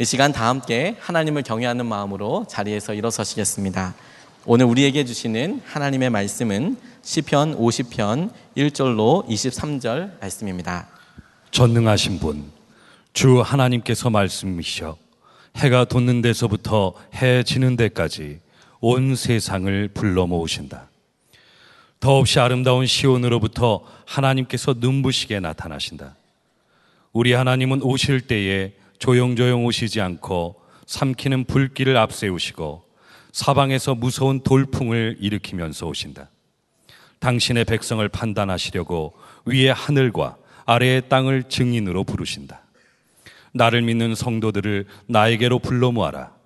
이 시간 다 함께 하나님을 경외하는 마음으로 자리에서 일어서시겠습니다. 오늘 우리에게 주시는 하나님의 말씀은 시편 50편 1절로 23절 말씀입니다. 전능하신 분, 주 하나님께서 말씀이셔 해가 돋는 데서부터 해 지는 데까지 온 세상을 불러 모으신다. 더없이 아름다운 시온으로부터 하나님께서 눈부시게 나타나신다. 우리 하나님은 오실 때에 조용조용 오시지 않고 삼키는 불길을 앞세우시고 사방에서 무서운 돌풍을 일으키면서 오신다. 당신의 백성을 판단하시려고 위의 하늘과 아래의 땅을 증인으로 부르신다. 나를 믿는 성도들을 나에게로 불러 모아라.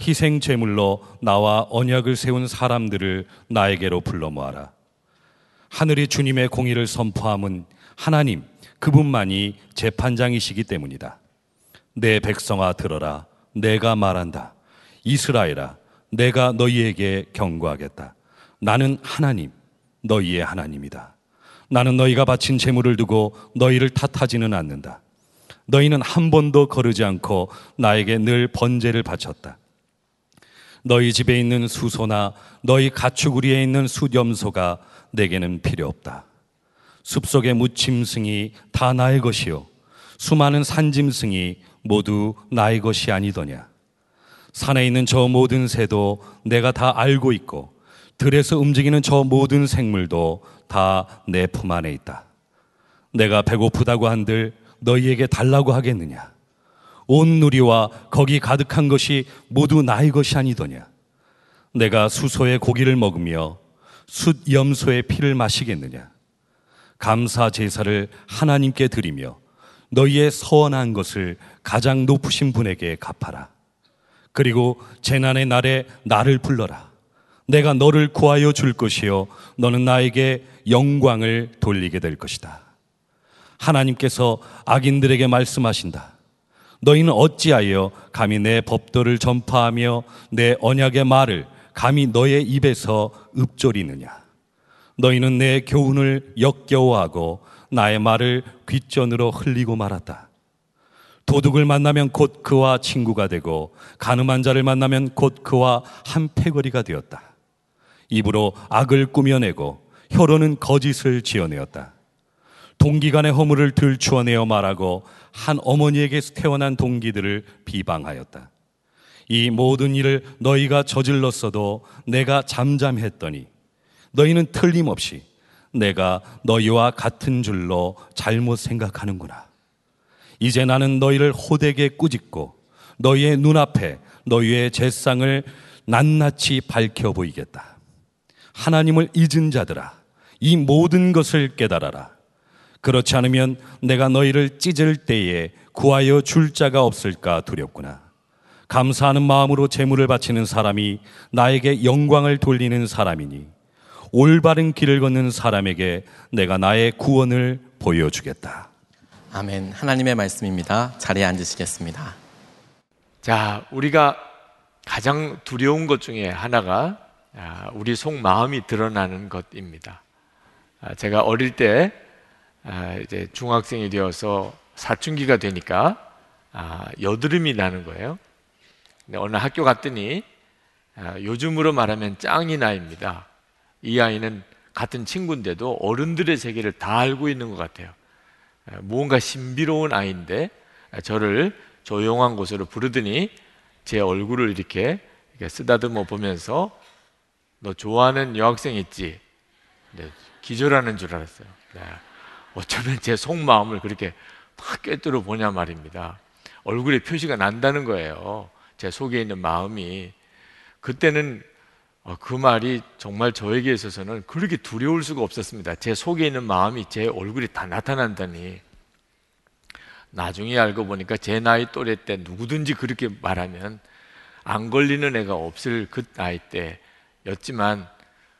희생 제물로 나와 언약을 세운 사람들을 나에게로 불러 모아라. 하늘이 주님의 공의를 선포함은 하나님 그분만이 재판장이시기 때문이다. 내 백성아 들어라. 내가 말한다. 이스라엘아, 내가 너희에게 경고하겠다. 나는 하나님, 너희의 하나님이다. 나는 너희가 바친 재물을 두고 너희를 탓하지는 않는다. 너희는 한 번도 거르지 않고 나에게 늘 번제를 바쳤다. 너희 집에 있는 수소나 너희 가축우리에 있는 수염소가 내게는 필요 없다. 숲속의 무침승이 다 나의 것이요. 수많은 산짐승이 모두 나의 것이 아니더냐. 산에 있는 저 모든 새도 내가 다 알고 있고 들에서 움직이는 저 모든 생물도 다 내 품 안에 있다. 내가 배고프다고 한들 너희에게 달라고 하겠느냐? 온 누리와 거기 가득한 것이 모두 나의 것이 아니더냐? 내가 수소의 고기를 먹으며 숫 염소의 피를 마시겠느냐? 감사 제사를 하나님께 드리며 너희의 서원한 것을 가장 높으신 분에게 갚아라. 그리고 재난의 날에 나를 불러라. 내가 너를 구하여 줄 것이요. 너는 나에게 영광을 돌리게 될 것이다. 하나님께서 악인들에게 말씀하신다. 너희는 어찌하여 감히 내 법도를 전파하며 내 언약의 말을 감히 너의 입에서 읊조리느냐. 너희는 내 교훈을 역겨워하고 나의 말을 귓전으로 흘리고 말았다. 도둑을 만나면 곧 그와 친구가 되고 가늠한 자를 만나면 곧 그와 한 패거리가 되었다. 입으로 악을 꾸며내고 혀로는 거짓을 지어내었다. 동기간의 허물을 들추어내어 말하고 한 어머니에게서 태어난 동기들을 비방하였다. 이 모든 일을 너희가 저질렀어도 내가 잠잠했더니 너희는 틀림없이 내가 너희와 같은 줄로 잘못 생각하는구나. 이제 나는 너희를 호되게 꾸짖고 너희의 눈앞에 너희의 재상을 낱낱이 밝혀 보이겠다. 하나님을 잊은 자들아, 이 모든 것을 깨달아라. 그렇지 않으면 내가 너희를 찢을 때에 구하여 줄 자가 없을까 두렵구나. 감사하는 마음으로 재물을 바치는 사람이 나에게 영광을 돌리는 사람이니 올바른 길을 걷는 사람에게 내가 나의 구원을 보여주겠다. 아멘. 하나님의 말씀입니다. 자리에 앉으시겠습니다. 자, 우리가 가장 두려운 것 중에 하나가 아, 우리 속 마음이 드러나는 것입니다. 아, 제가 어릴 때 아, 이제 중학생이 되어서 사춘기가 되니까 여드름이 나는 거예요. 어느 학교 갔더니 요즘으로 말하면 짱이 나입니다. 이 아이는 같은 친구인데도 어른들의 세계를 다 알고 있는 것 같아요. 무언가 신비로운 아이인데 저를 조용한 곳으로 부르더니 제 얼굴을 이렇게 쓰다듬어 보면서 너 좋아하는 여학생 있지? 네, 기절하는 줄 알았어요. 네. 어쩌면 제 속마음을 그렇게 막 꿰뚫어 보냐 말입니다. 얼굴에 표시가 난다는 거예요. 제 속에 있는 마음이. 그때는 어, 그 말이 정말 저에게 있어서는 그렇게 두려울 수가 없었습니다. 제 속에 있는 마음이 제 얼굴이 다 나타난다니. 나중에 알고 보니까 제 나이 또래 때 누구든지 그렇게 말하면 안 걸리는 애가 없을 그 나이 때였지만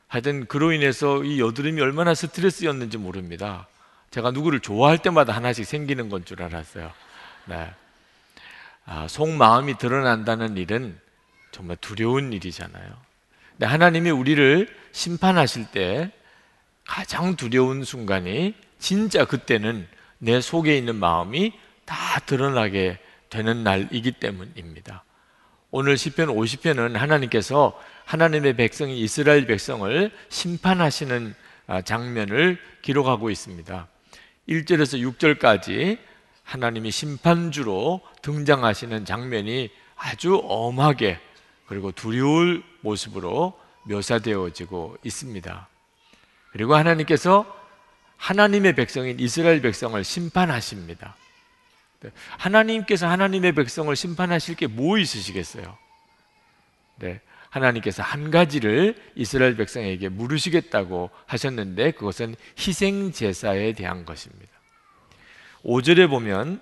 하여튼 그로 인해서 이 여드름이 얼마나 스트레스였는지 모릅니다. 제가 누구를 좋아할 때마다 하나씩 생기는 건 줄 알았어요. 네. 아, 속마음이 드러난다는 일은 정말 두려운 일이잖아요. 네, 하나님이 우리를 심판하실 때 가장 두려운 순간이 진짜 그때는 내 속에 있는 마음이 다 드러나게 되는 날이기 때문입니다. 오늘 시편 50편은 하나님께서 하나님의 백성이 이스라엘 백성을 심판하시는 아, 장면을 기록하고 있습니다. 1절에서 6절까지 하나님이 심판주로 등장하시는 장면이 아주 엄하게 그리고 두려울 모습으로 묘사되어지고 있습니다. 그리고 하나님께서 하나님의 백성인 이스라엘 백성을 심판하십니다. 네, 하나님께서 하나님의 백성을 심판하실 게 뭐 있으시겠어요? 네, 하나님께서 한 가지를 이스라엘 백성에게 물으시겠다고 하셨는데 그것은 희생 제사에 대한 것입니다. 5절에 보면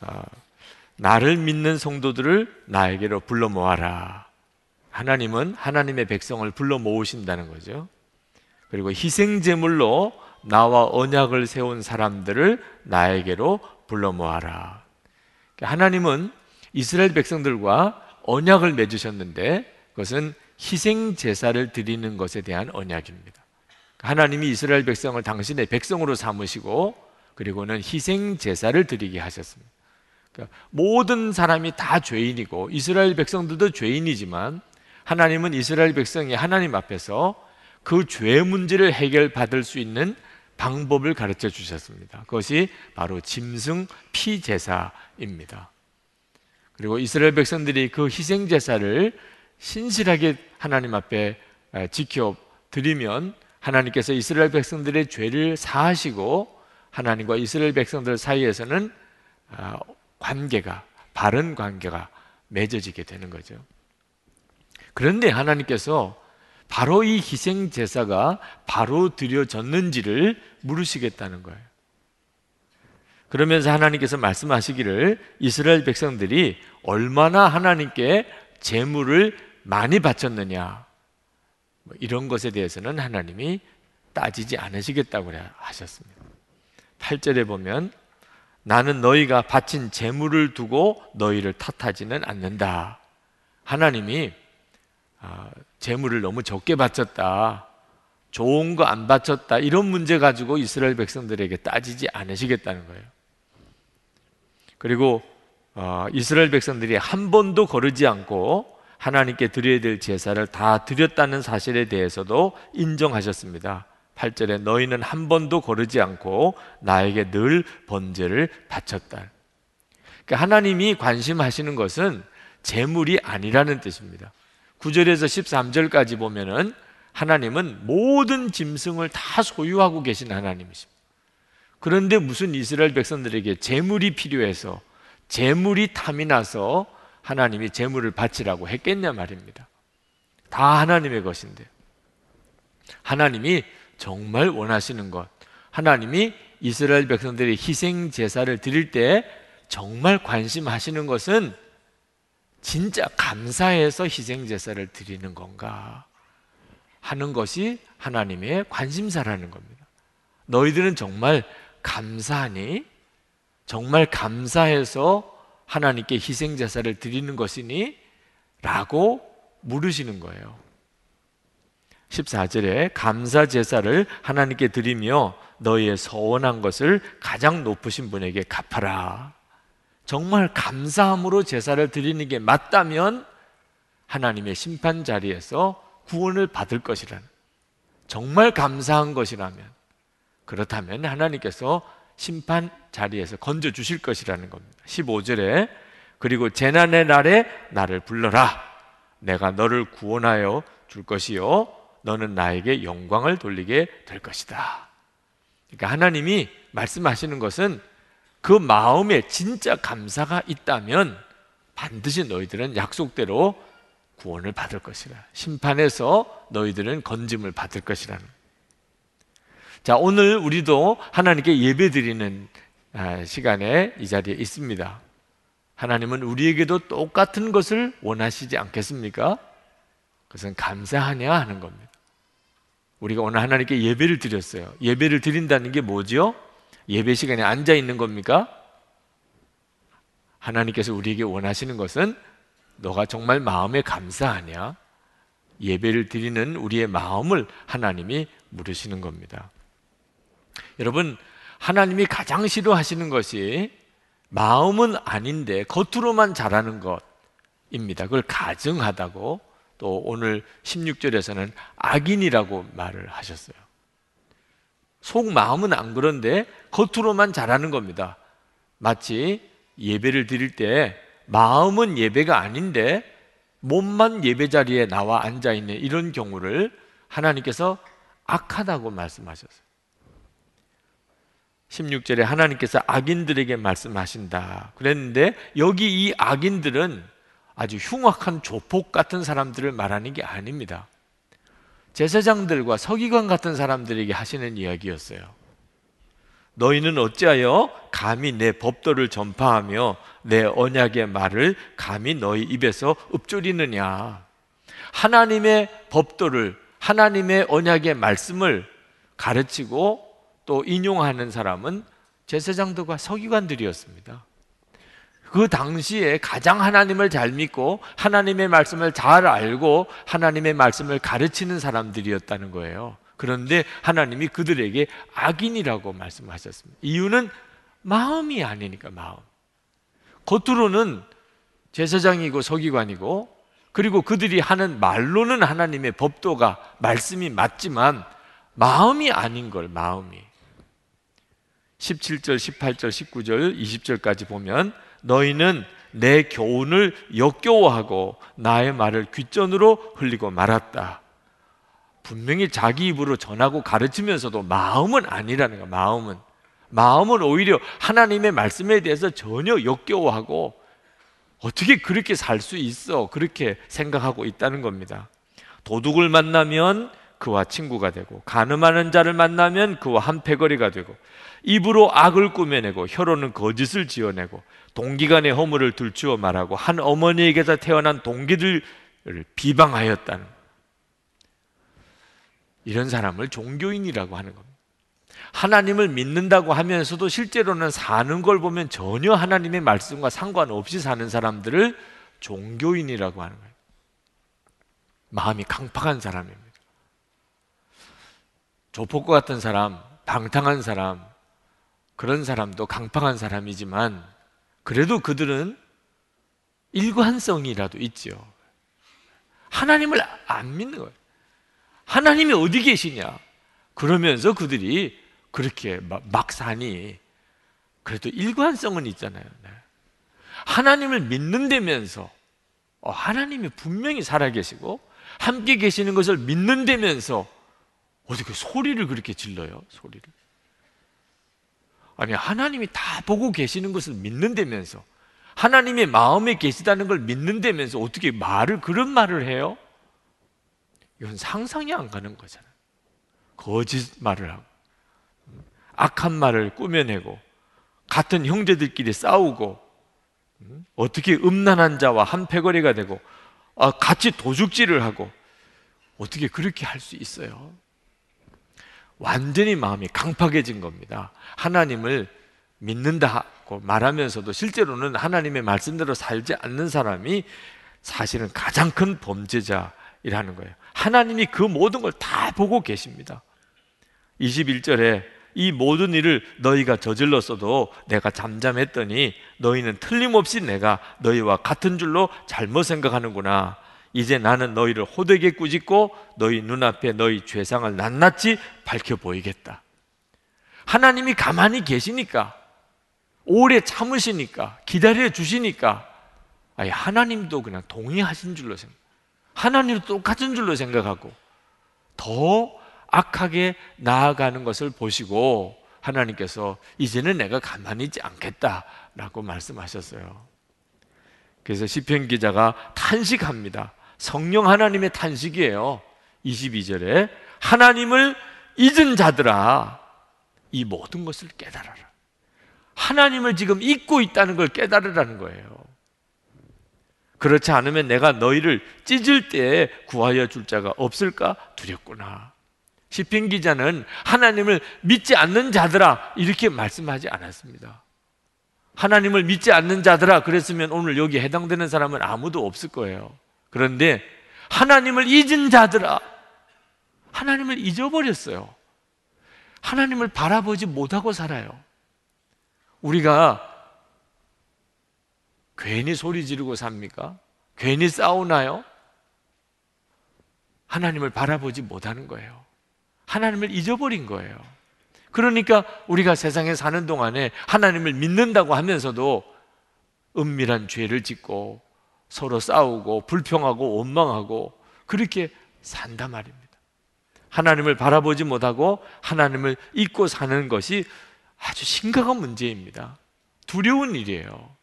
어, 나를 믿는 성도들을 나에게로 불러 모아라. 하나님은 하나님의 백성을 불러 모으신다는 거죠. 그리고 희생 제물로 나와 언약을 세운 사람들을 나에게로 불러 모아라. 하나님은 이스라엘 백성들과 언약을 맺으셨는데 그것은 희생 제사를 드리는 것에 대한 언약입니다. 하나님이 이스라엘 백성을 당신의 백성으로 삼으시고 그리고는 희생 제사를 드리게 하셨습니다. 그러니까 모든 사람이 다 죄인이고 이스라엘 백성들도 죄인이지만 하나님은 이스라엘 백성이 하나님 앞에서 그 죄 문제를 해결받을 수 있는 방법을 가르쳐 주셨습니다. 그것이 바로 짐승 피 제사입니다. 그리고 이스라엘 백성들이 그 희생 제사를 신실하게 하나님 앞에 지켜 드리면 하나님께서 이스라엘 백성들의 죄를 사하시고 하나님과 이스라엘 백성들 사이에서는 아, 관계가 바른 관계가 맺어지게 되는 거죠. 그런데 하나님께서 바로 이 희생 제사가 바로 드려졌는지를 물으시겠다는 거예요. 그러면서 하나님께서 말씀하시기를 이스라엘 백성들이 얼마나 하나님께 재물을 많이 바쳤느냐 뭐 이런 것에 대해서는 하나님이 따지지 않으시겠다고 하셨습니다. 8절에 보면 나는 너희가 바친 재물을 두고 너희를 탓하지는 않는다. 하나님이 아, 재물을 너무 적게 바쳤다. 좋은 거 안 바쳤다. 이런 문제 가지고 이스라엘 백성들에게 따지지 않으시겠다는 거예요. 그리고 어, 이스라엘 백성들이 한 번도 거르지 않고 하나님께 드려야 될 제사를 다 드렸다는 사실에 대해서도 인정하셨습니다. 8절에 너희는 한 번도 거르지 않고 나에게 늘 번제를 바쳤다. 그러니까 하나님이 관심하시는 것은 재물이 아니라는 뜻입니다. 9절에서 13절까지 보면은 하나님은 모든 짐승을 다 소유하고 계신 하나님이십니다. 그런데 무슨 이스라엘 백성들에게 재물이 필요해서 재물이 탐이 나서 하나님이 재물을 바치라고 했겠냐 말입니다. 다 하나님의 것인데. 하나님이 정말 원하시는 것. 하나님이 이스라엘 백성들이 희생 제사를 드릴 때 정말 관심하시는 것은 진짜 감사해서 희생 제사를 드리는 건가 하는 것이 하나님의 관심사라는 겁니다. 너희들은 정말 감사하니 정말 감사해서 하나님께 희생 제사를 드리는 것이니 라고 물으시는 거예요. 14절에 감사 제사를 하나님께 드리며 너희의 서원한 것을 가장 높으신 분에게 갚아라. 정말 감사함으로 제사를 드리는 게 맞다면 하나님의 심판 자리에서 구원을 받을 것이라는 정말 감사한 것이라면 그렇다면 하나님께서 심판 자리에서 건져 주실 것이라는 겁니다. 15절에 그리고 재난의 날에 나를 불러라. 내가 너를 구원하여 줄 것이요. 너는 나에게 영광을 돌리게 될 것이다. 그러니까 하나님이 말씀하시는 것은 그 마음에 진짜 감사가 있다면 반드시 너희들은 약속대로 구원을 받을 것이라. 심판에서 너희들은 건짐을 받을 것이라는. 자, 오늘 우리도 하나님께 예배 드리는 아, 시간에 이 자리에 있습니다. 하나님은 우리에게도 똑같은 것을 원하시지 않겠습니까? 그것은 감사하냐 하는 겁니다. 우리가 오늘 하나님께 예배를 드렸어요. 예배를 드린다는 게 뭐죠? 예배 시간에 앉아 있는 겁니까? 하나님께서 우리에게 원하시는 것은 너가 정말 마음에 감사하냐? 예배를 드리는 우리의 마음을 하나님이 물으시는 겁니다. 여러분, 하나님이 가장 싫어하시는 것이 마음은 아닌데 겉으로만 잘하는 것입니다. 그걸 가증하다고 또 오늘 16절에서는 악인이라고 말을 하셨어요. 속 마음은 안 그런데 겉으로만 잘하는 겁니다. 마치 예배를 드릴 때 마음은 예배가 아닌데 몸만 예배 자리에 나와 앉아 있는 이런 경우를 하나님께서 악하다고 말씀하셨어요. 16절에 하나님께서 악인들에게 말씀하신다. 그랬는데 여기 이 악인들은 아주 흉악한 조폭 같은 사람들을 말하는 게 아닙니다. 제사장들과 서기관 같은 사람들에게 하시는 이야기였어요. 너희는 어찌하여 감히 내 법도를 전파하며 내 언약의 말을 감히 너희 입에서 읊조리느냐. 하나님의 법도를, 하나님의 언약의 말씀을 가르치고 또 인용하는 사람은 제사장들과 서기관들이었습니다. 그 당시에 가장 하나님을 잘 믿고 하나님의 말씀을 잘 알고 하나님의 말씀을 가르치는 사람들이었다는 거예요. 그런데 하나님이 그들에게 악인이라고 말씀하셨습니다. 이유는 마음이 아니니까 마음. 겉으로는 제사장이고 서기관이고 그리고 그들이 하는 말로는 하나님의 법도가 말씀이 맞지만 마음이 아닌 걸 마음이 17절, 18절, 19절, 20절까지 보면 너희는 내 교훈을 역겨워하고 나의 말을 귓전으로 흘리고 말았다. 분명히 자기 입으로 전하고 가르치면서도 마음은 아니라는 거야, 마음은. 마음은 오히려 하나님의 말씀에 대해서 전혀 역겨워하고 어떻게 그렇게 살 수 있어? 그렇게 생각하고 있다는 겁니다. 도둑을 만나면 그와 친구가 되고 가늠하는 자를 만나면 그와 한 패거리가 되고 입으로 악을 꾸며내고 혀로는 거짓을 지어내고 동기간의 허물을 들추어 말하고 한 어머니에게서 태어난 동기들을 비방하였다는 이런 사람을 종교인이라고 하는 겁니다. 하나님을 믿는다고 하면서도 실제로는 사는 걸 보면 전혀 하나님의 말씀과 상관없이 사는 사람들을 종교인이라고 하는 거예요. 마음이 강팍한 사람입니다. 조폭과 같은 사람, 방탕한 사람, 그런 사람도 강팍한 사람이지만 그래도 그들은 일관성이라도 있죠. 하나님을 안 믿는 거예요. 하나님이 어디 계시냐? 그러면서 그들이 그렇게 막 사니 그래도 일관성은 있잖아요. 네. 하나님을 믿는다면서 어, 하나님이 분명히 살아계시고 함께 계시는 것을 믿는다면서 어떻게 소리를 그렇게 질러요? 소리를. 아니, 하나님이 다 보고 계시는 것을 믿는다면서 하나님의 마음에 계시다는 걸 믿는다면서 어떻게 말을, 그런 말을 해요? 이건 상상이 안 가는 거잖아요. 거짓말을 하고, 악한 말을 꾸며내고, 같은 형제들끼리 싸우고, 어떻게 음란한 자와 한 패거리가 되고, 아, 같이 도둑질을 하고, 어떻게 그렇게 할 수 있어요? 완전히 마음이 강팍해진 겁니다. 하나님을 믿는다고 말하면서도 실제로는 하나님의 말씀대로 살지 않는 사람이 사실은 가장 큰 범죄자이라는 거예요. 하나님이 그 모든 걸 다 보고 계십니다. 21절에 이 모든 일을 너희가 저질렀어도 내가 잠잠했더니 너희는 틀림없이 내가 너희와 같은 줄로 잘못 생각하는구나. 이제 나는 너희를 호되게 꾸짖고 너희 눈앞에 너희 죄상을 낱낱이 밝혀 보이겠다. 하나님이 가만히 계시니까 오래 참으시니까 기다려 주시니까 아니 하나님도 그냥 동의하신 줄로 생각. 하나님도 똑같은 줄로 생각하고 더 악하게 나아가는 것을 보시고 하나님께서 이제는 내가 가만히 있지 않겠다라고 말씀하셨어요. 그래서 시편 기자가 탄식합니다. 성령 하나님의 탄식이에요. 22절에 하나님을 잊은 자들아 이 모든 것을 깨달아라. 하나님을 지금 잊고 있다는 걸 깨달으라는 거예요. 그렇지 않으면 내가 너희를 찢을 때 구하여 줄 자가 없을까 두렵구나. 시편 기자는 하나님을 믿지 않는 자들아 이렇게 말씀하지 않았습니다. 하나님을 믿지 않는 자들아 그랬으면 오늘 여기 해당되는 사람은 아무도 없을 거예요. 그런데 하나님을 잊은 자들아 하나님을 잊어버렸어요. 하나님을 바라보지 못하고 살아요. 우리가 괜히 소리 지르고 삽니까? 괜히 싸우나요? 하나님을 바라보지 못하는 거예요. 하나님을 잊어버린 거예요. 그러니까 우리가 세상에 사는 동안에 하나님을 믿는다고 하면서도 은밀한 죄를 짓고 서로 싸우고 불평하고 원망하고 그렇게 산다 말입니다. 하나님을 바라보지 못하고 하나님을 잊고 사는 것이 아주 심각한 문제입니다. 두려운 일이에요.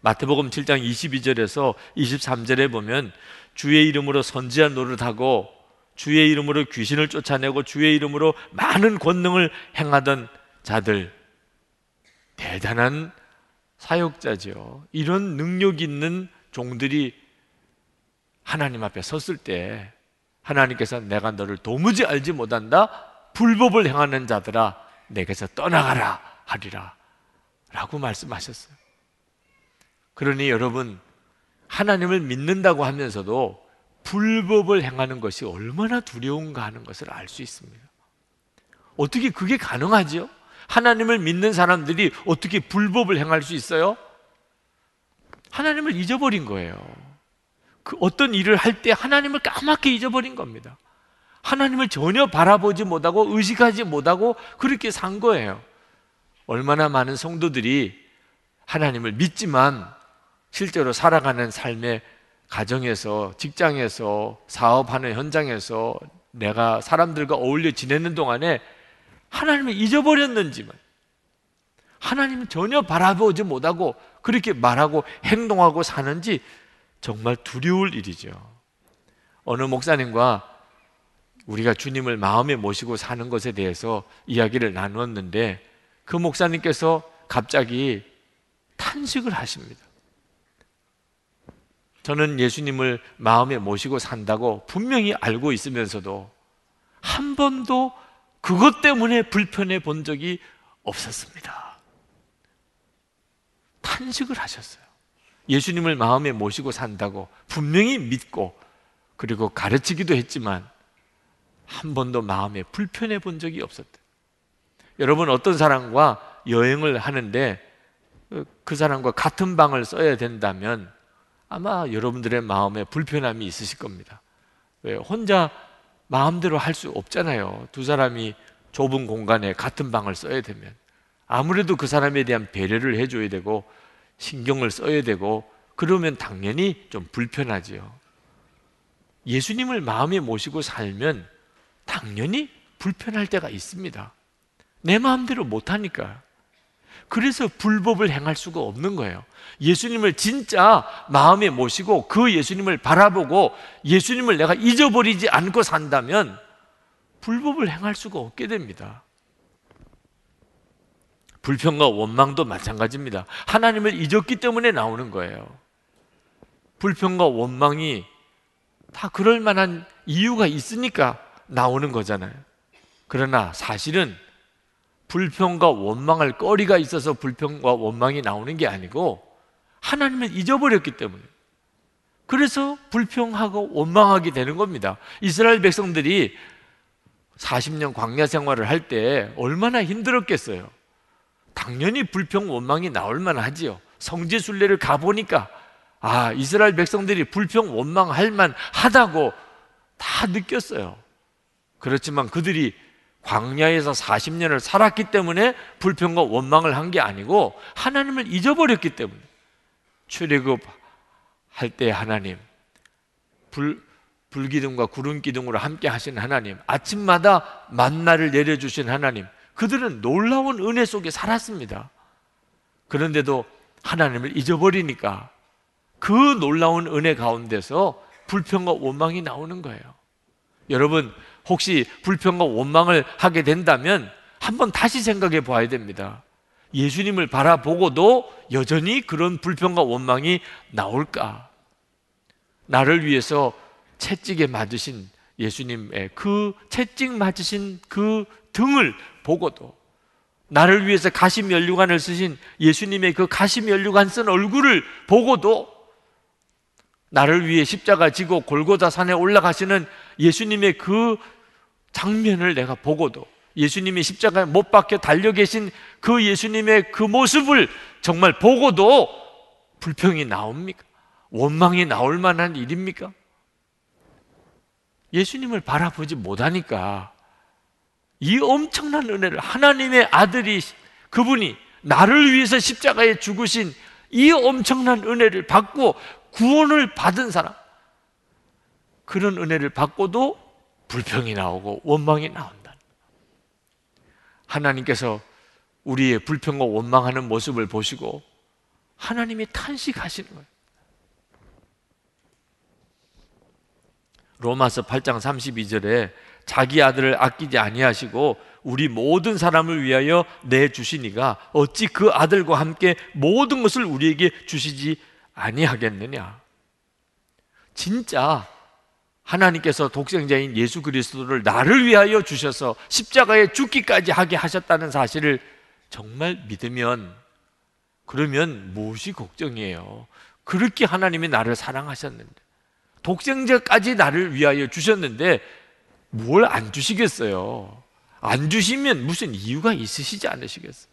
마태복음 7장 22절에서 23절에 보면 주의 이름으로 선지한 노릇하고 주의 이름으로 귀신을 쫓아내고 주의 이름으로 많은 권능을 행하던 자들 대단한 사역자죠. 이런 능력 있는 종들이 하나님 앞에 섰을 때 하나님께서 내가 너를 도무지 알지 못한다 불법을 행하는 자들아 내게서 떠나가라 하리라 라고 말씀하셨어요. 그러니 여러분 하나님을 믿는다고 하면서도 불법을 행하는 것이 얼마나 두려운가 하는 것을 알 수 있습니다. 어떻게 그게 가능하죠? 하나님을 믿는 사람들이 어떻게 불법을 행할 수 있어요? 하나님을 잊어버린 거예요. 그 어떤 일을 할 때 하나님을 까맣게 잊어버린 겁니다. 하나님을 전혀 바라보지 못하고 의식하지 못하고 그렇게 산 거예요. 얼마나 많은 성도들이 하나님을 믿지만 실제로 살아가는 삶의 가정에서, 직장에서, 사업하는 현장에서 내가 사람들과 어울려 지내는 동안에 하나님을 잊어버렸는지만 하나님은 전혀 바라보지 못하고 그렇게 말하고 행동하고 사는지 정말 두려울 일이죠. 어느 목사님과 우리가 주님을 마음에 모시고 사는 것에 대해서 이야기를 나누었는데 그 목사님께서 갑자기 탄식을 하십니다. 저는 예수님을 마음에 모시고 산다고 분명히 알고 있으면서도 한 번도 그것 때문에 불편해 본 적이 없었습니다. 탄식을 하셨어요. 예수님을 마음에 모시고 산다고 분명히 믿고 그리고 가르치기도 했지만 한 번도 마음에 불편해 본 적이 없었대. 여러분 어떤 사람과 여행을 하는데 그 사람과 같은 방을 써야 된다면 아마 여러분들의 마음에 불편함이 있으실 겁니다. 왜 혼자 마음대로 할 수 없잖아요. 두 사람이 좁은 공간에 같은 방을 써야 되면 아무래도 그 사람에 대한 배려를 해줘야 되고 신경을 써야 되고 그러면 당연히 좀 불편하지요. 예수님을 마음에 모시고 살면 당연히 불편할 때가 있습니다. 내 마음대로 못하니까. 그래서 불법을 행할 수가 없는 거예요. 예수님을 진짜 마음에 모시고 그 예수님을 바라보고 예수님을 내가 잊어버리지 않고 산다면 불법을 행할 수가 없게 됩니다. 불평과 원망도 마찬가지입니다. 하나님을 잊었기 때문에 나오는 거예요. 불평과 원망이 다 그럴 만한 이유가 있으니까 나오는 거잖아요. 그러나 사실은 불평과 원망할 거리가 있어서 불평과 원망이 나오는 게 아니고 하나님을 잊어버렸기 때문에 그래서 불평하고 원망하게 되는 겁니다. 이스라엘 백성들이 40년 광야 생활을 할 때 얼마나 힘들었겠어요. 당연히 불평 원망이 나올 만하지요. 성지 순례를 가 보니까 아 이스라엘 백성들이 불평 원망할 만하다고 다 느꼈어요. 그렇지만 그들이 광야에서 40년을 살았기 때문에 불평과 원망을 한 게 아니고 하나님을 잊어버렸기 때문에 출애굽 할때 하나님 불 불기둥과 구름 기둥으로 함께 하신 하나님 아침마다 만나를 내려 주신 하나님 그들은 놀라운 은혜 속에 살았습니다. 그런데도 하나님을 잊어버리니까 그 놀라운 은혜 가운데서 불평과 원망이 나오는 거예요. 여러분 혹시 불평과 원망을 하게 된다면 한번 다시 생각해 봐야 됩니다. 예수님을 바라보고도 여전히 그런 불평과 원망이 나올까? 나를 위해서 채찍에 맞으신 예수님의 그 채찍 맞으신 그 등을 보고도 나를 위해서 가시 면류관을 쓰신 예수님의 그 가시 면류관 쓴 얼굴을 보고도 나를 위해 십자가 지고 골고다 산에 올라가시는 예수님의 그 장면을 내가 보고도 예수님이 십자가에 못 박혀 달려 계신 그 예수님의 그 모습을 정말 보고도 불평이 나옵니까? 원망이 나올 만한 일입니까? 예수님을 바라보지 못하니까 이 엄청난 은혜를 하나님의 아들이 그분이 나를 위해서 십자가에 죽으신 이 엄청난 은혜를 받고 구원을 받은 사람 그런 은혜를 받고도 불평이 나오고 원망이 나온다. 하나님께서 우리의 불평과 원망하는 모습을 보시고 하나님이 탄식하시는 거예요. 로마서 8장 32절에 자기 아들을 아끼지 아니하시고 우리 모든 사람을 위하여 내 주시니가 어찌 그 아들과 함께 모든 것을 우리에게 주시지 아니하겠느냐. 진짜 하나님께서 독생자인 예수 그리스도를 나를 위하여 주셔서 십자가에 죽기까지 하게 하셨다는 사실을 정말 믿으면 그러면 무엇이 걱정이에요? 그렇게 하나님이 나를 사랑하셨는데 독생자까지 나를 위하여 주셨는데 뭘 안 주시겠어요? 안 주시면 무슨 이유가 있으시지 않으시겠어요?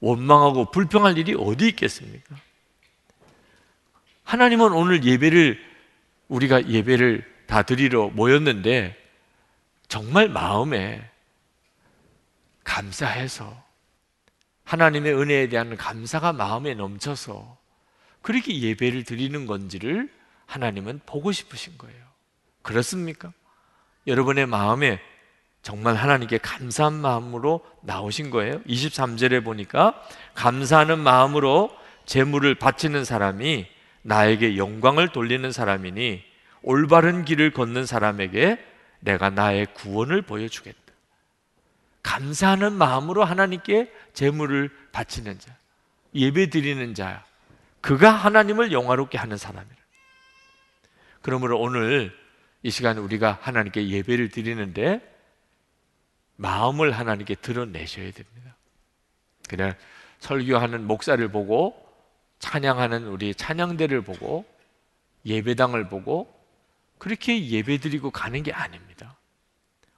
원망하고 불평할 일이 어디 있겠습니까? 하나님은 오늘 예배를 우리가 예배를 다 드리러 모였는데 정말 마음에 감사해서 하나님의 은혜에 대한 감사가 마음에 넘쳐서 그렇게 예배를 드리는 건지를 하나님은 보고 싶으신 거예요. 그렇습니까? 여러분의 마음에 정말 하나님께 감사한 마음으로 나오신 거예요. 23절에 보니까 감사하는 마음으로 재물을 바치는 사람이 나에게 영광을 돌리는 사람이니 올바른 길을 걷는 사람에게 내가 나의 구원을 보여주겠다. 감사하는 마음으로 하나님께 재물을 바치는 자, 예배 드리는 자, 그가 하나님을 영화롭게 하는 사람이라. 그러므로 오늘 이 시간 우리가 하나님께 예배를 드리는데 마음을 하나님께 드러내셔야 됩니다. 그냥 설교하는 목사를 보고 찬양하는 우리 찬양대를 보고 예배당을 보고 그렇게 예배드리고 가는 게 아닙니다.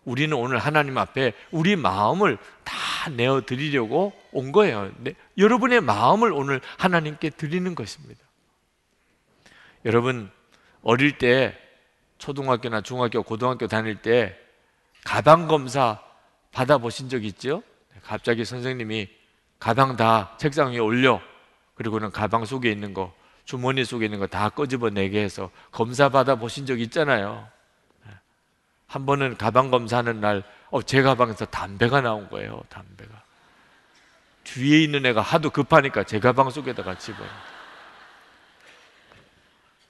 우리는 오늘 하나님 앞에 우리 마음을 다 내어 드리려고 온 거예요. 네, 여러분의 마음을 오늘 하나님께 드리는 것입니다. 여러분 어릴 때 초등학교나 중학교, 고등학교 다닐 때 가방 검사 받아 보신 적 있죠? 갑자기 선생님이 가방 다 책상 위에 올려 그리고는 가방 속에 있는 거, 주머니 속에 있는 거 다 꺼집어 내게 해서 검사 받아 보신 적 있잖아요. 한 번은 가방 검사하는 날, 어, 제 가방에서 담배가 나온 거예요, 담배가. 뒤에 있는 애가 하도 급하니까 제 가방 속에다가 집어.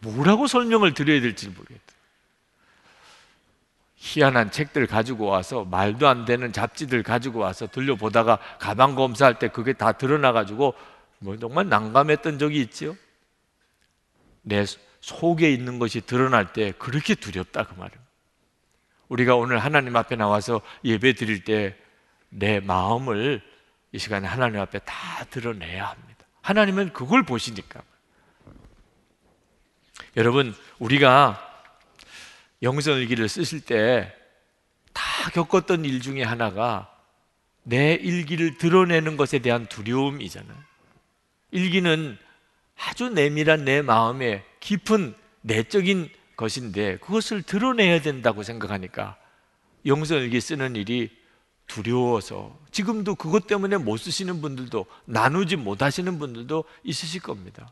뭐라고 설명을 드려야 될지 모르겠다. 희한한 책들 가지고 와서 말도 안 되는 잡지들 가지고 와서 들려보다가 가방 검사할 때 그게 다 드러나가지고 뭐 정말 난감했던 적이 있지요. 내 속에 있는 것이 드러날 때 그렇게 두렵다 그 말입니다. 우리가 오늘 하나님 앞에 나와서 예배 드릴 때 내 마음을 이 시간에 하나님 앞에 다 드러내야 합니다. 하나님은 그걸 보시니까. 여러분, 우리가 영성일기를 쓰실 때 다 겪었던 일 중에 하나가 내 일기를 드러내는 것에 대한 두려움이잖아요. 일기는 아주 내밀한 내 마음의 깊은 내적인 것인데 그것을 드러내야 된다고 생각하니까 영성일기 쓰는 일이 두려워서 지금도 그것 때문에 못 쓰시는 분들도 나누지 못하시는 분들도 있으실 겁니다.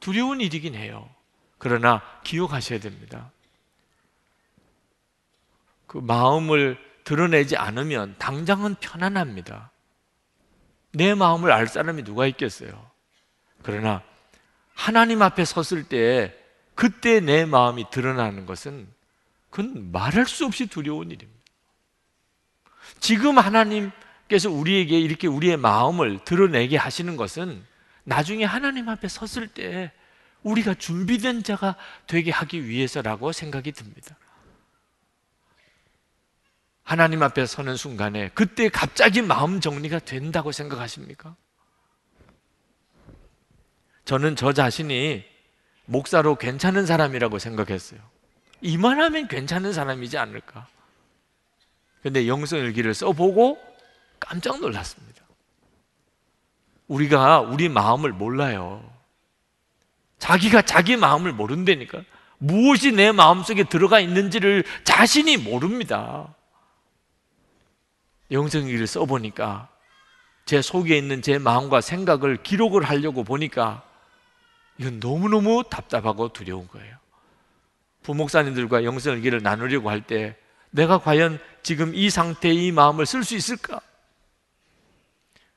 두려운 일이긴 해요. 그러나 기억하셔야 됩니다. 그 마음을 드러내지 않으면 당장은 편안합니다. 내 마음을 알 사람이 누가 있겠어요? 그러나 하나님 앞에 섰을 때 그때 내 마음이 드러나는 것은 그건 말할 수 없이 두려운 일입니다. 지금 하나님께서 우리에게 이렇게 우리의 마음을 드러내게 하시는 것은 나중에 하나님 앞에 섰을 때 우리가 준비된 자가 되게 하기 위해서라고 생각이 듭니다. 하나님 앞에 서는 순간에 그때 갑자기 마음 정리가 된다고 생각하십니까? 저는 저 자신이 목사로 괜찮은 사람이라고 생각했어요. 이만하면 괜찮은 사람이지 않을까? 근데 영성일기를 써보고 깜짝 놀랐습니다. 우리가 우리 마음을 몰라요. 자기가 자기 마음을 모른다니까. 무엇이 내 마음속에 들어가 있는지를 자신이 모릅니다. 영성일기를 써보니까 제 속에 있는 제 마음과 생각을 기록을 하려고 보니까 이건 너무너무 답답하고 두려운 거예요. 부목사님들과 영성일기를 나누려고 할 때 내가 과연 지금 이 상태의 이 마음을 쓸 수 있을까?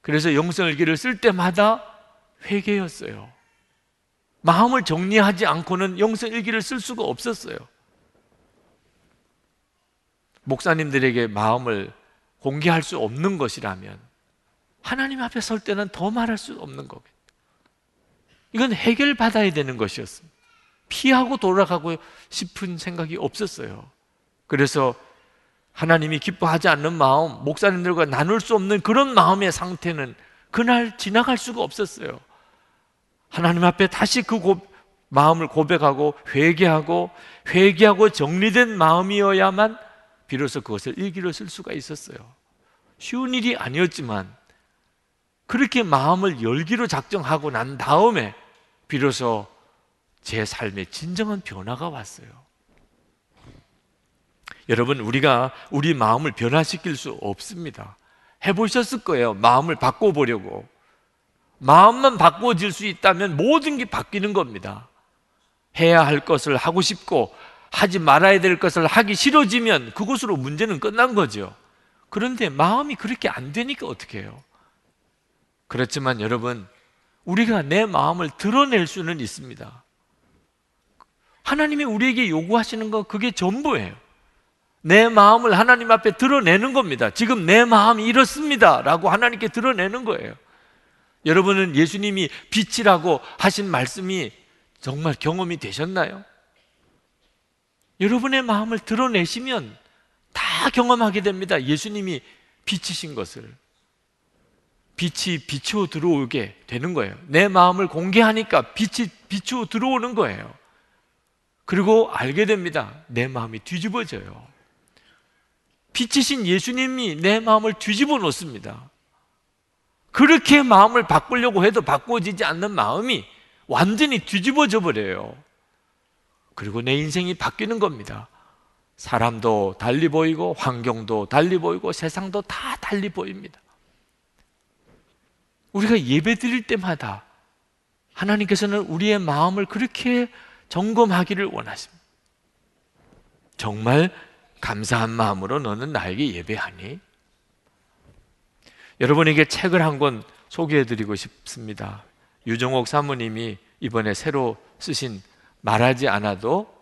그래서 영성일기를 쓸 때마다 회개였어요. 마음을 정리하지 않고는 영성일기를 쓸 수가 없었어요. 목사님들에게 마음을 공개할 수 없는 것이라면 하나님 앞에 설 때는 더 말할 수 없는 거겠죠. 이건 해결받아야 되는 것이었습니다. 피하고 돌아가고 싶은 생각이 없었어요. 그래서 하나님이 기뻐하지 않는 마음, 목사님들과 나눌 수 없는 그런 마음의 상태는 그날 지나갈 수가 없었어요. 하나님 앞에 다시 그 고, 마음을 고백하고 회개하고 회개하고 정리된 마음이어야만 비로소 그것을 일기로 쓸 수가 있었어요. 쉬운 일이 아니었지만 그렇게 마음을 열기로 작정하고 난 다음에 비로소 제 삶에 진정한 변화가 왔어요. 여러분, 우리가 우리 마음을 변화시킬 수 없습니다. 해보셨을 거예요. 마음을 바꿔보려고. 마음만 바꿔질 수 있다면 모든 게 바뀌는 겁니다. 해야 할 것을 하고 싶고 하지 말아야 될 것을 하기 싫어지면 그것으로 문제는 끝난 거죠. 그런데 마음이 그렇게 안 되니까 어떻게 해요? 그렇지만 여러분, 우리가 내 마음을 드러낼 수는 있습니다. 하나님이 우리에게 요구하시는 거 그게 전부예요. 내 마음을 하나님 앞에 드러내는 겁니다. 지금 내 마음이 이렇습니다. 라고 하나님께 드러내는 거예요. 여러분은 예수님이 빛이라고 하신 말씀이 정말 경험이 되셨나요? 여러분의 마음을 드러내시면 다 경험하게 됩니다. 예수님이 빛이신 것을. 빛이 비추어 들어오게 되는 거예요. 내 마음을 공개하니까 빛이 비추어 들어오는 거예요. 그리고 알게 됩니다. 내 마음이 뒤집어져요. 빛이신 예수님이 내 마음을 뒤집어 놓습니다. 그렇게 마음을 바꾸려고 해도 바꿔지지 않는 마음이 완전히 뒤집어져 버려요. 그리고 내 인생이 바뀌는 겁니다. 사람도 달리 보이고, 환경도 달리 보이고, 세상도 다 달리 보입니다. 우리가 예배 드릴 때마다 하나님께서는 우리의 마음을 그렇게 점검하기를 원하십니다. 정말 감사한 마음으로 너는 나에게 예배하니? 여러분에게 책을 한 권 소개해 드리고 싶습니다. 유정옥 사모님이 이번에 새로 쓰신 말하지 않아도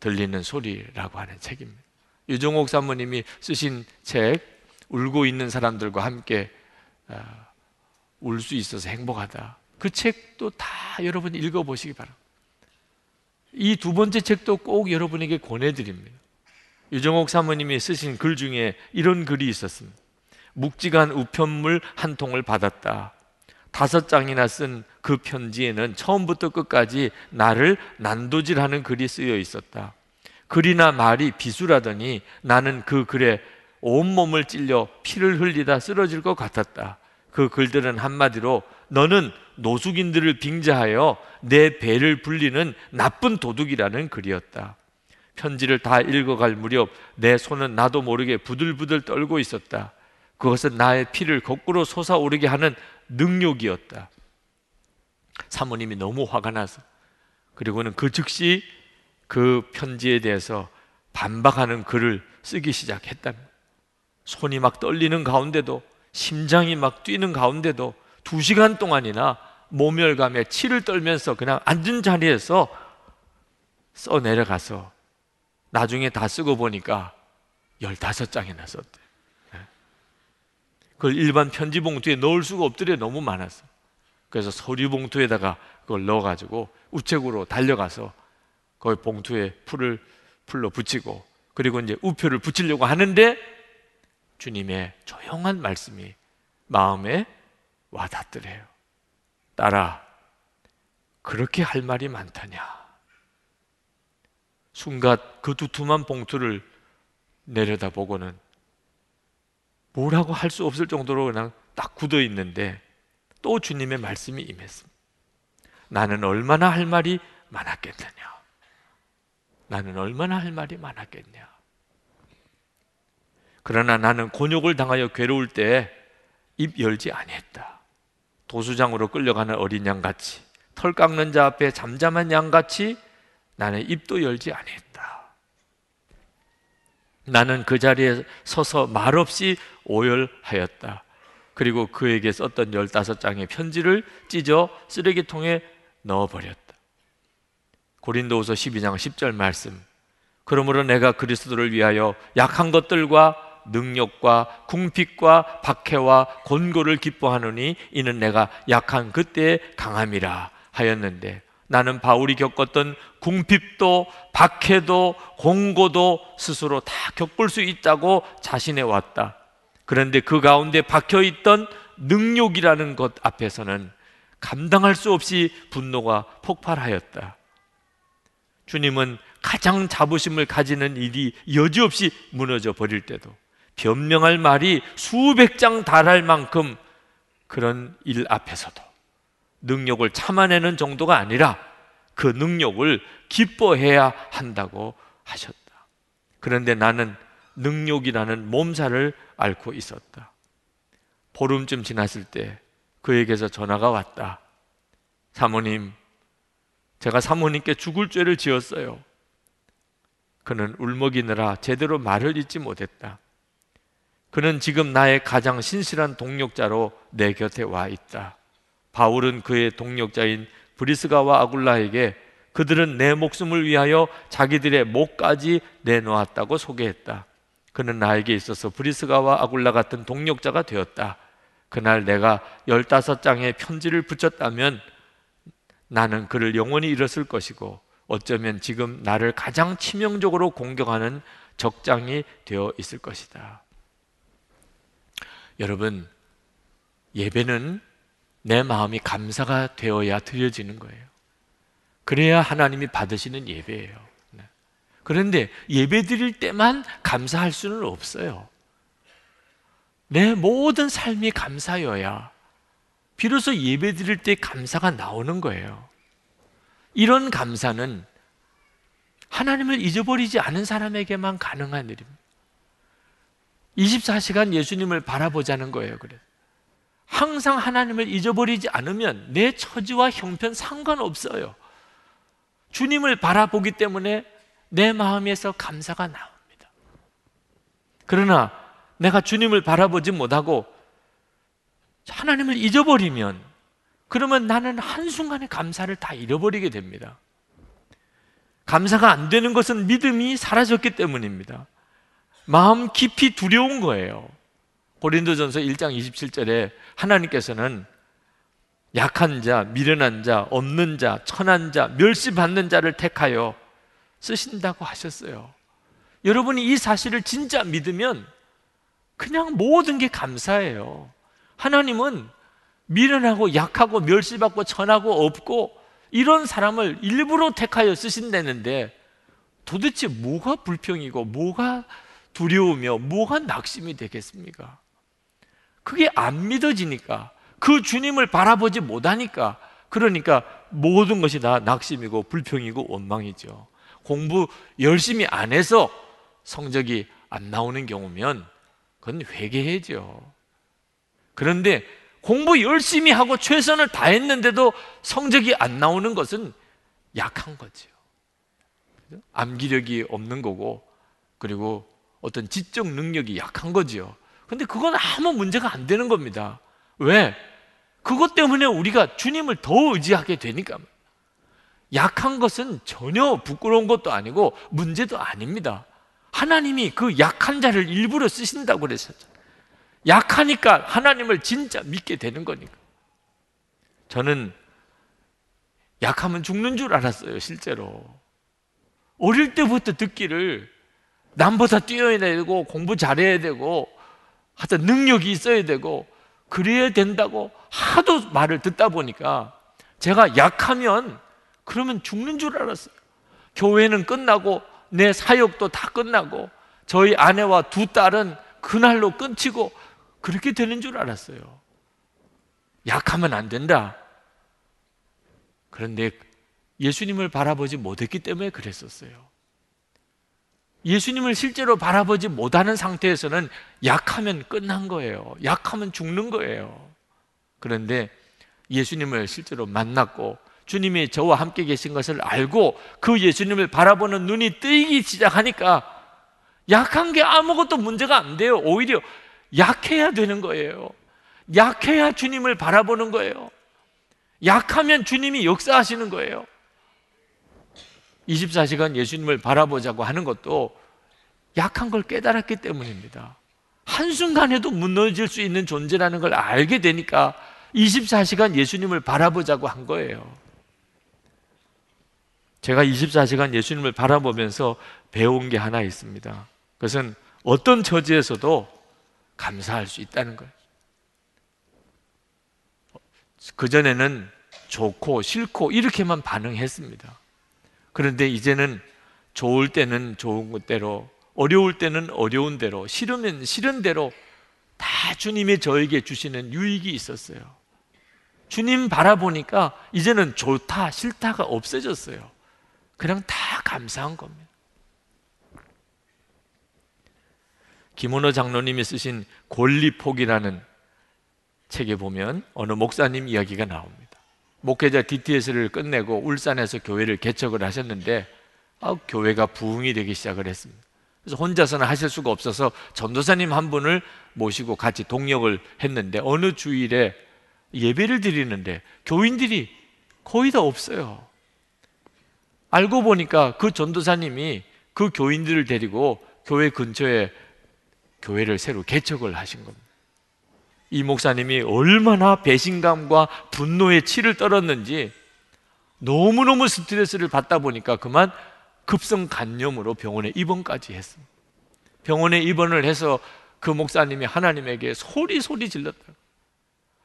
들리는 소리라고 하는 책입니다. 유정옥 사모님이 쓰신 책 울고 있는 사람들과 함께 어, 울수 있어서 행복하다. 그 책도 다 여러분 읽어보시기 바랍니다. 이 두 번째 책도 꼭 여러분에게 권해드립니다. 유정옥 사모님이 쓰신 글 중에 이런 글이 있었습니다. 묵직한 우편물 한 통을 받았다. 다섯 장이나 쓴 그 편지에는 처음부터 끝까지 나를 난도질하는 글이 쓰여 있었다. 글이나 말이 비수라더니 나는 그 글에 온몸을 찔려 피를 흘리다 쓰러질 것 같았다. 그 글들은 한마디로 너는 노숙인들을 빙자하여 내 배를 불리는 나쁜 도둑이라는 글이었다. 편지를 다 읽어갈 무렵 내 손은 나도 모르게 부들부들 떨고 있었다. 그것은 나의 피를 거꾸로 솟아오르게 하는 능력이었다. 사모님이 너무 화가 나서 그리고는 그 즉시 그 편지에 대해서 반박하는 글을 쓰기 시작했다. 손이 막 떨리는 가운데도 심장이 막 뛰는 가운데도 두 시간 동안이나 모멸감에 치를 떨면서 그냥 앉은 자리에서 써 내려가서 나중에 다 쓰고 보니까 15장이나 썼대. 예. 그걸 일반 편지 봉투에 넣을 수가 없더래 너무 많았어. 그래서 서류 봉투에다가 그걸 넣어가지고 우체국으로 달려가서 거기 봉투에 풀을 풀로 붙이고 그리고 이제 우표를 붙이려고 하는데 주님의 조용한 말씀이 마음에 와닿더래요. 딸아, 그렇게 할 말이 많다냐? 순간 그 두툼한 봉투를 내려다보고는 뭐라고 할 수 없을 정도로 그냥 딱 굳어 있는데 또 주님의 말씀이 임했습니다. 나는 얼마나 할 말이 많았겠느냐. 나는 얼마나 할 말이 많았겠냐. 그러나 나는 곤욕을 당하여 괴로울 때입 열지 아니했다. 도수장으로 끌려가는 어린 양같이 털 깎는 자 앞에 잠잠한 양같이 나는 입도 열지 아니했다. 나는 그 자리에 서서 말없이 오열하였다. 그리고 그에게 썼던 열다섯 장의 편지를 찢어 쓰레기통에 넣어버렸다. 고린도후서 12장 10절 말씀. 그러므로 내가 그리스도를 위하여 약한 것들과 능력과 궁핍과 박해와 곤고를 기뻐하노니 이는 내가 약한 그때의 강함이라 하였는데 나는 바울이 겪었던 궁핍도 박해도 공고도 스스로 다 겪을 수 있다고 자신해 왔다. 그런데 그 가운데 박혀 있던 능욕이라는 것 앞에서는 감당할 수 없이 분노가 폭발하였다. 주님은 가장 자부심을 가지는 일이 여지없이 무너져 버릴 때도 변명할 말이 수백 장 달할 만큼 그런 일 앞에서도 능력을 참아내는 정도가 아니라 그 능력을 기뻐해야 한다고 하셨다. 그런데 나는 능력이라는 몸살을 앓고 있었다. 보름쯤 지났을 때 그에게서 전화가 왔다. 사모님, 제가 사모님께 죽을 죄를 지었어요. 그는 울먹이느라 제대로 말을 잇지 못했다. 그는 지금 나의 가장 신실한 동력자로 내 곁에 와 있다. 바울은 그의 동력자인 브리스가와 아굴라에게 그들은 내 목숨을 위하여 자기들의 목까지 내놓았다고 소개했다. 그는 나에게 있어서 브리스가와 아굴라 같은 동력자가 되었다. 그날 내가 열다섯 장의 편지를 붙였다면 나는 그를 영원히 잃었을 것이고 어쩌면 지금 나를 가장 치명적으로 공격하는 적장이 되어 있을 것이다. 여러분, 예배는 내 마음이 감사가 되어야 드려지는 거예요. 그래야 하나님이 받으시는 예배예요. 네. 그런데 예배 드릴 때만 감사할 수는 없어요. 내 모든 삶이 감사여야 비로소 예배 드릴 때 감사가 나오는 거예요. 이런 감사는 하나님을 잊어버리지 않은 사람에게만 가능한 일입니다. 24시간 예수님을 바라보자는 거예요. 그래. 항상 하나님을 잊어버리지 않으면 내 처지와 형편 상관없어요. 주님을 바라보기 때문에 내 마음에서 감사가 나옵니다. 그러나 내가 주님을 바라보지 못하고 하나님을 잊어버리면 그러면 나는 한순간에 감사를 다 잃어버리게 됩니다. 감사가 안 되는 것은 믿음이 사라졌기 때문입니다. 마음 깊이 두려운 거예요. 고린도전서 1장 27절에 하나님께서는 약한 자, 미련한 자, 없는 자, 천한 자, 멸시받는 자를 택하여 쓰신다고 하셨어요. 여러분이 이 사실을 진짜 믿으면 그냥 모든 게 감사해요. 하나님은 미련하고 약하고 멸시받고 천하고 없고 이런 사람을 일부러 택하여 쓰신다는데 도대체 뭐가 불평이고 뭐가 두려우며 뭐가 낙심이 되겠습니까? 그게 안 믿어지니까 그 주님을 바라보지 못하니까 그러니까 모든 것이 다 낙심이고 불평이고 원망이죠. 공부 열심히 안 해서 성적이 안 나오는 경우면 그건 회개해죠. 그런데 공부 열심히 하고 최선을 다했는데도 성적이 안 나오는 것은 약한 거죠. 암기력이 없는 거고 그리고 어떤 지적 능력이 약한 거지요. 근데 그건 아무 문제가 안 되는 겁니다. 왜? 그것 때문에 우리가 주님을 더 의지하게 되니까. 약한 것은 전혀 부끄러운 것도 아니고 문제도 아닙니다. 하나님이 그 약한 자를 일부러 쓰신다고 그랬었죠. 약하니까 하나님을 진짜 믿게 되는 거니까. 저는 약하면 죽는 줄 알았어요, 실제로. 어릴 때부터 듣기를 남보다 뛰어야 되고 공부 잘해야 되고 하여튼 능력이 있어야 되고 그래야 된다고 하도 말을 듣다 보니까 제가 약하면 그러면 죽는 줄 알았어요. 교회는 끝나고 내 사역도 다 끝나고 저희 아내와 두 딸은 그날로 끊치고 그렇게 되는 줄 알았어요. 약하면 안 된다. 그런데 예수님을 바라보지 못했기 때문에 그랬었어요. 예수님을 실제로 바라보지 못하는 상태에서는 약하면 끝난 거예요. 약하면 죽는 거예요. 그런데 예수님을 실제로 만났고 주님이 저와 함께 계신 것을 알고 그 예수님을 바라보는 눈이 뜨이기 시작하니까 약한 게 아무것도 문제가 안 돼요. 오히려 약해야 되는 거예요. 약해야 주님을 바라보는 거예요. 약하면 주님이 역사하시는 거예요. 24시간 예수님을 바라보자고 하는 것도 약한 걸 깨달았기 때문입니다. 한순간에도 무너질 수 있는 존재라는 걸 알게 되니까 24시간 예수님을 바라보자고 한 거예요. 제가 24시간 예수님을 바라보면서 배운 게 하나 있습니다. 그것은 어떤 처지에서도 감사할 수 있다는 거예요. 그전에는 좋고 싫고 이렇게만 반응했습니다. 그런데 이제는 좋을 때는 좋은 것대로, 어려울 때는 어려운 대로, 싫으면 싫은 대로 다 주님이 저에게 주시는 유익이 있었어요. 주님 바라보니까 이제는 좋다, 싫다가 없어졌어요. 그냥 다 감사한 겁니다. 김원호 장로님이 쓰신 권리폭이라는 책에 보면 어느 목사님 이야기가 나옵니다. 목회자 DTS를 끝내고 울산에서 교회를 개척을 하셨는데 아, 교회가 부흥이 되기 시작을 했습니다. 그래서 혼자서는 하실 수가 없어서 전도사님 한 분을 모시고 같이 동역을 했는데 어느 주일에 예배를 드리는데 교인들이 거의 다 없어요. 알고 보니까 그 전도사님이 그 교인들을 데리고 교회 근처에 교회를 새로 개척을 하신 겁니다. 이 목사님이 얼마나 배신감과 분노의 치를 떨었는지 너무너무 스트레스를 받다 보니까 그만 급성 간염으로 병원에 입원까지 했습니다. 병원에 입원을 해서 그 목사님이 하나님에게 소리 소리 질렀다.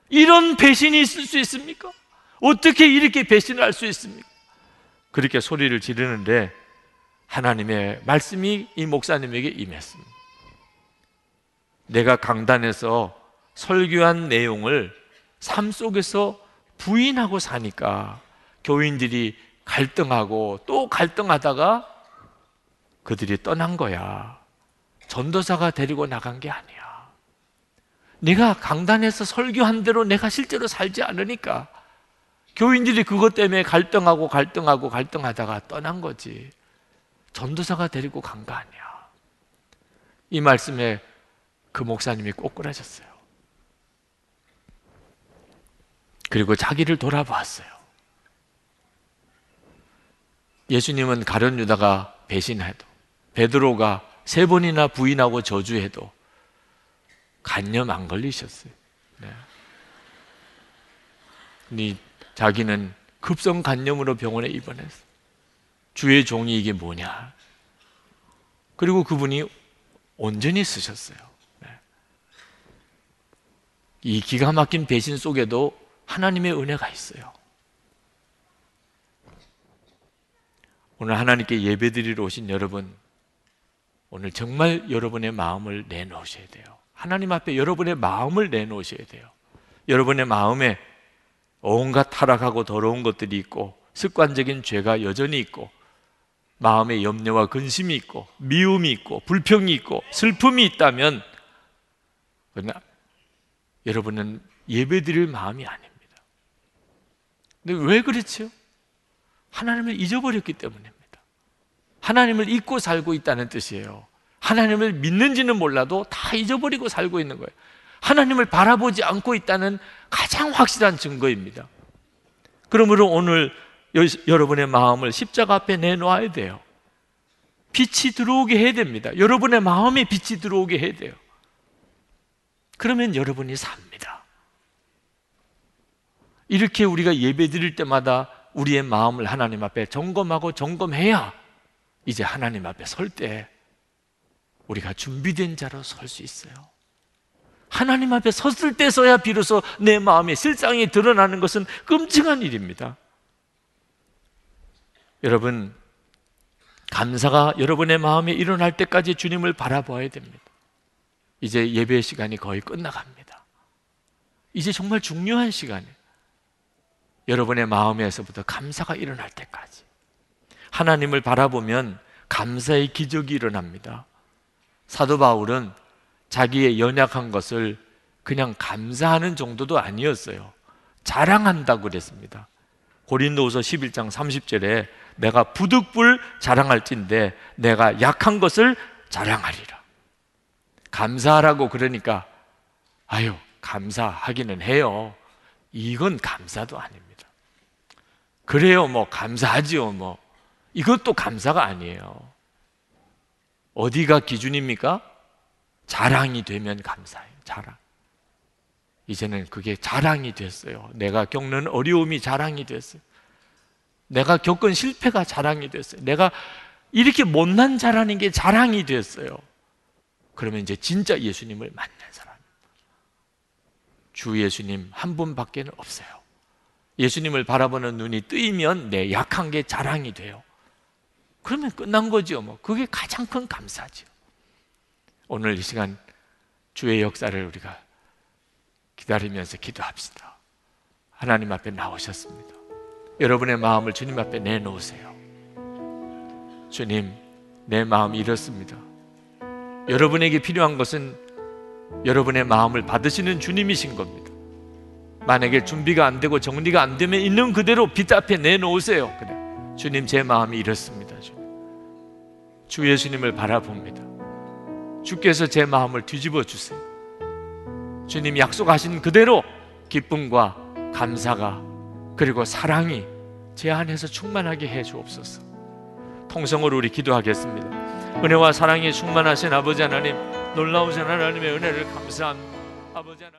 이런 배신이 있을 수 있습니까? 어떻게 이렇게 배신을 할 수 있습니까? 그렇게 소리를 지르는데 하나님의 말씀이 이 목사님에게 임했습니다. 내가 강단에서 설교한 내용을 삶 속에서 부인하고 사니까 교인들이 갈등하고 또 갈등하다가 그들이 떠난 거야. 전도사가 데리고 나간 게 아니야. 내가 강단에서 설교한 대로 내가 실제로 살지 않으니까 교인들이 그것 때문에 갈등하고 갈등하고 갈등하다가 떠난 거지. 전도사가 데리고 간 거 아니야. 이 말씀에 그 목사님이 꼬꾸라졌어요. 그리고 자기를 돌아보았어요. 예수님은 가련 유다가 배신해도 베드로가 세 번이나 부인하고 저주해도 간염 안 걸리셨어요. 네. 자기는 급성 간염으로 병원에 입원했어. 주의 종이 이게 뭐냐? 그리고 그분이 온전히 쓰셨어요. 네. 이 기가 막힌 배신 속에도 하나님의 은혜가 있어요. 오늘 하나님께 예배드리러 오신 여러분, 오늘 정말 여러분의 마음을 내놓으셔야 돼요. 하나님 앞에 여러분의 마음을 내놓으셔야 돼요. 여러분의 마음에 온갖 타락하고 더러운 것들이 있고, 습관적인 죄가 여전히 있고, 마음에 염려와 근심이 있고, 미움이 있고, 불평이 있고, 슬픔이 있다면, 그러나 여러분은 예배드릴 마음이 아닙니다. 근데 왜 그렇죠? 하나님을 잊어버렸기 때문입니다. 하나님을 잊고 살고 있다는 뜻이에요. 하나님을 믿는지는 몰라도 다 잊어버리고 살고 있는 거예요. 하나님을 바라보지 않고 있다는 가장 확실한 증거입니다. 그러므로 오늘 여러분의 마음을 십자가 앞에 내놓아야 돼요. 빛이 들어오게 해야 됩니다. 여러분의 마음에 빛이 들어오게 해야 돼요. 그러면 여러분이 삽니다. 이렇게 우리가 예배 드릴 때마다 우리의 마음을 하나님 앞에 점검하고 점검해야 이제 하나님 앞에 설 때 우리가 준비된 자로 설 수 있어요. 하나님 앞에 섰을 때서야 비로소 내 마음의 실상이 드러나는 것은 끔찍한 일입니다. 여러분, 감사가 여러분의 마음에 일어날 때까지 주님을 바라봐야 됩니다. 이제 예배 시간이 거의 끝나갑니다. 이제 정말 중요한 시간이에요. 여러분의 마음에서부터 감사가 일어날 때까지 하나님을 바라보면 감사의 기적이 일어납니다. 사도 바울은 자기의 연약한 것을 그냥 감사하는 정도도 아니었어요. 자랑한다고 그랬습니다. 고린도후서 11장 30절에 내가 부득불 자랑할진데 내가 약한 것을 자랑하리라. 감사하라고 그러니까 아유 감사하기는 해요. 이건 감사도 아닙니다. 그래요, 뭐 감사하지요, 뭐 이것도 감사가 아니에요. 어디가 기준입니까? 자랑이 되면 감사해요. 자랑. 이제는 그게 자랑이 됐어요. 내가 겪는 어려움이 자랑이 됐어요. 내가 겪은 실패가 자랑이 됐어요. 내가 이렇게 못난 자라는 게 자랑이 됐어요. 그러면 이제 진짜 예수님을 만난 사람. 주 예수님 한 분밖에는 없어요. 예수님을 바라보는 눈이 뜨이면 내 약한 게 자랑이 돼요. 그러면 끝난 거죠. 뭐 그게 가장 큰 감사죠. 오늘 이 시간 주의 역사를 우리가 기다리면서 기도합시다. 하나님 앞에 나오셨습니다. 여러분의 마음을 주님 앞에 내놓으세요. 주님, 내 마음이 이렇습니다. 여러분에게 필요한 것은 여러분의 마음을 받으시는 주님이신 겁니다. 만약에 준비가 안 되고 정리가 안 되면 있는 그대로 빛 앞에 내놓으세요. 그래. 주님, 제 마음이 이렇습니다. 주님. 주 예수님을 바라봅니다. 주께서 제 마음을 뒤집어 주세요. 주님 약속하신 그대로 기쁨과 감사가 그리고 사랑이 제 안에서 충만하게 해 주옵소서. 통성으로 우리 기도하겠습니다. 은혜와 사랑이 충만하신 아버지 하나님, 놀라우신 하나님의 은혜를 감사합니다. 아버지 하나님.